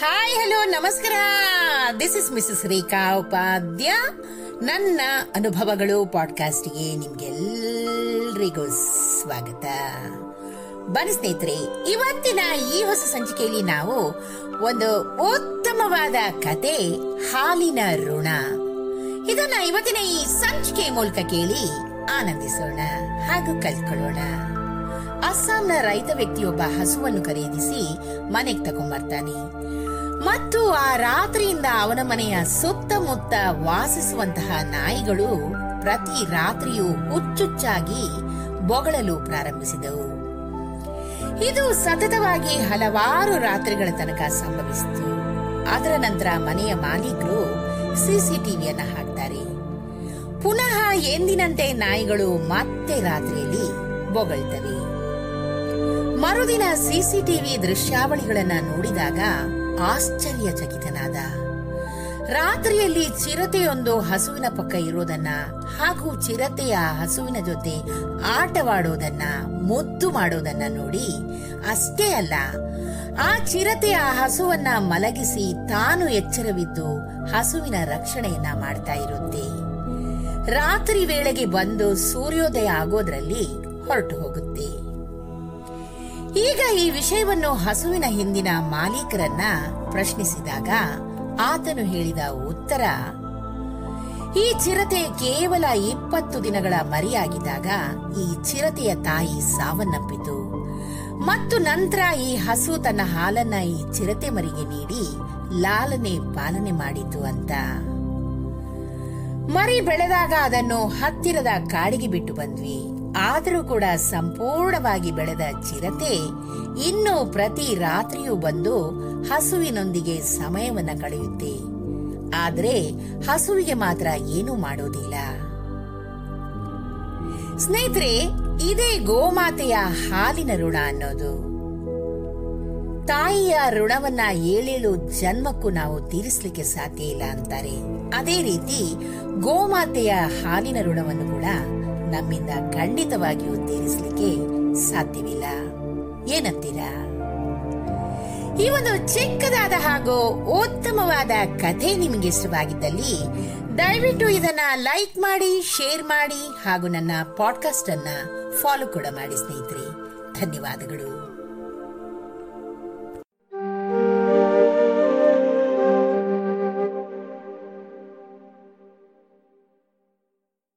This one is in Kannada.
ನಮಸ್ಕಾರ. This is Mrs Rekha Upadhya ನನ್ನ ಅನುಭವಗಳು ಪಾಡ್ಕಾಸ್ಟ್ಗೆ ನಿಮ್ಗೆಲ್ರಿಗೂ ಸ್ವಾಗತ. ಬನ್ನಿ ಸ್ನೇಹಿತರೆ, ಇವತ್ತಿನ ಈ ಹೊಸ ಸಂಚಿಕೆಯಲ್ಲಿ ನಾವು ಒಂದು ಉತ್ತಮವಾದ ಕತೆ, ಹಾಲಿನ ಋಣ. ಇದನ್ನ ಇವತ್ತಿನ ಈ ಸಂಚಿಕೆ ಮೂಲಕ ಕೇಳಿ ಆನಂದಿಸೋಣ ಹಾಗೂ ಕಲ್ತ್ಕೊಳ್ಳೋಣ. ಅಸ್ಸಾಂನ ರೈತ ವ್ಯಕ್ತಿಯೊಬ್ಬ ಹಸುವನ್ನು ಖರೀದಿಸಿ ಮನೆಗೆ ತಗೊಂಡ್ಬರ್ತಾನೆ ಮತ್ತು ಆ ರಾತ್ರಿಯಿಂದ ಅವನ ಮನೆಯ ಸುತ್ತಮುತ್ತ ವಾಸಿಸುವಂತಹ ನಾಯಿಗಳು ಪ್ರತಿ ರಾತ್ರಿಯೂ ಹುಚ್ಚುಚ್ಚಾಗಿ ಬೊಗಳಲು ಪ್ರಾರಂಭಿಸಿದವು. ಇದು ಸತತವಾಗಿ ಹಲವಾರು ರಾತ್ರಿಗಳ ತನಕ ಸಂಭವಿಸಿತು. ಅದರ ನಂತರ ಮನೆಯ ಮಾಲೀಕರು ಸಿಸಿಟಿವಿಯನ್ನು ಹಾಕ್ತಾರೆ. ಪುನಃ ಎಂದಿನಂತೆ ನಾಯಿಗಳು ಮತ್ತೆ ರಾತ್ರಿಯಲ್ಲಿ ಬೊಗಳ್ತವೆ. ಮರುದಿನ ಸಿಸಿಟಿವಿ ದೃಶ್ಯಾವಳಿಗಳನ್ನ ನೋಡಿದಾಗ ಆಶ್ಚರ್ಯಚಕಿತನಾದ. ರಾತ್ರಿಯಲ್ಲಿ ಚಿರತೆಯೊಂದು ಹಸುವಿನ ಪಕ್ಕ ಇರೋದನ್ನ ಹಾಗೂ ಚಿರತೆಯ ಹಸುವಿನ ಜೊತೆ ಆಟವಾಡೋದನ್ನ ಮುದ್ದು ಮಾಡೋದನ್ನ ನೋಡಿ ಅಷ್ಟೇ ಅಲ್ಲ, ಆ ಚಿರತೆಯ ಹಸುವನ್ನ ಮಲಗಿಸಿ ತಾನು ಎಚ್ಚರವಿದ್ದು ಹಸುವಿನ ರಕ್ಷಣೆಯನ್ನ ಮಾಡ್ತಾ ಇರುತ್ತೆ. ರಾತ್ರಿ ವೇಳೆಗೆ ಬಂದು ಸೂರ್ಯೋದಯ ಆಗೋದ್ರಲ್ಲಿ ಹೊರಟು ಹೋಗುತ್ತೆ. ಈಗ ಈ ವಿಷಯವನ್ನು ಹಸುವಿನ ಹಿಂದಿನ ಮಾಲೀಕರನ್ನ ಪ್ರಶ್ನಿಸಿದಾಗ ಆತನು ಹೇಳಿದ ಉತ್ತರ, ಈ ಚಿರತೆ ಕೇವಲ ಇಪ್ಪತ್ತು ದಿನಗಳ ಮರಿಯಾಗಿದ್ದಾಗ ಈ ಚಿರತೆಯ ತಾಯಿ ಸಾವನ್ನಪ್ಪಿತು. ಮತ್ತು ನಂತರ ಈ ಹಸು ತನ್ನ ಹಾಲನ್ನ ಈ ಚಿರತೆ ಮರಿಗೆ ನೀಡಿ ಲಾಲನೆ ಪಾಲನೆ ಮಾಡಿತು ಅಂತ. ಮರಿ ಬೆಳೆದಾಗ ಅದನ್ನು ಹತ್ತಿರದ ಕಾಡಿಗೆ ಬಿಟ್ಟು ಬಂದ್ವಿ. ಆದರೂ ಕೂಡ ಸಂಪೂರ್ಣವಾಗಿ ಬೆಳೆದ ಚಿರತೆ ಇನ್ನು ಪ್ರತಿ ರಾತ್ರಿಯೂ ಬಂದು ಹಸುವಿನೊಂದಿಗೆ ಸಮಯವನ್ನ ಕಳೆಯುತ್ತೆ. ಆದರೆ ಹಸುವಿಗೆ ಮಾತ್ರ ಏನೂ ಮಾಡೋದಿಲ್ಲ. ಸ್ನೇಹಿತರೆ, ಇದೇ ಗೋಮಾತೆಯ ಹಾಲಿನ ಋಣ ಅನ್ನೋದು. ತಾಯಿಯ ಋಣವನ್ನ ಏಳೇಳು ಜನ್ಮಕ್ಕೂ ನಾವು ತೀರಿಸಲಿಕ್ಕೆ ಸಾಧ್ಯ ಇಲ್ಲ ಅಂತಾರೆ. ಅದೇ ರೀತಿ ಗೋಮಾತೆಯ ಹಾಲಿನ ಋಣವನ್ನು ಕೂಡ ನಮ್ಮಿಂದ ಖಂಡಿತವಾಗಿಯೂ ತೀರಿಸಲಿಕ್ಕೆ ಸಾಧ್ಯವಿಲ್ಲ. ಏನಂತೀರಾ? ಈ ಒಂದು ಚಿಕ್ಕದಾದ ಹಾಗೂ ಉತ್ತಮವಾದ ಕಥೆ ನಿಮಗೆ ಇಷ್ಟವಾಗಿದ್ದಲ್ಲಿ ದಯವಿಟ್ಟು ಇದನ್ನ ಲೈಕ್ ಮಾಡಿ, ಶೇರ್ ಮಾಡಿ ಹಾಗೂ ನನ್ನ ಪಾಡ್ಕಾಸ್ಟ್ ಅನ್ನ ಫಾಲೋ ಕೂಡ ಮಾಡಿ ಸ್ನೇಹಿತರೆ. ಧನ್ಯವಾದಗಳು.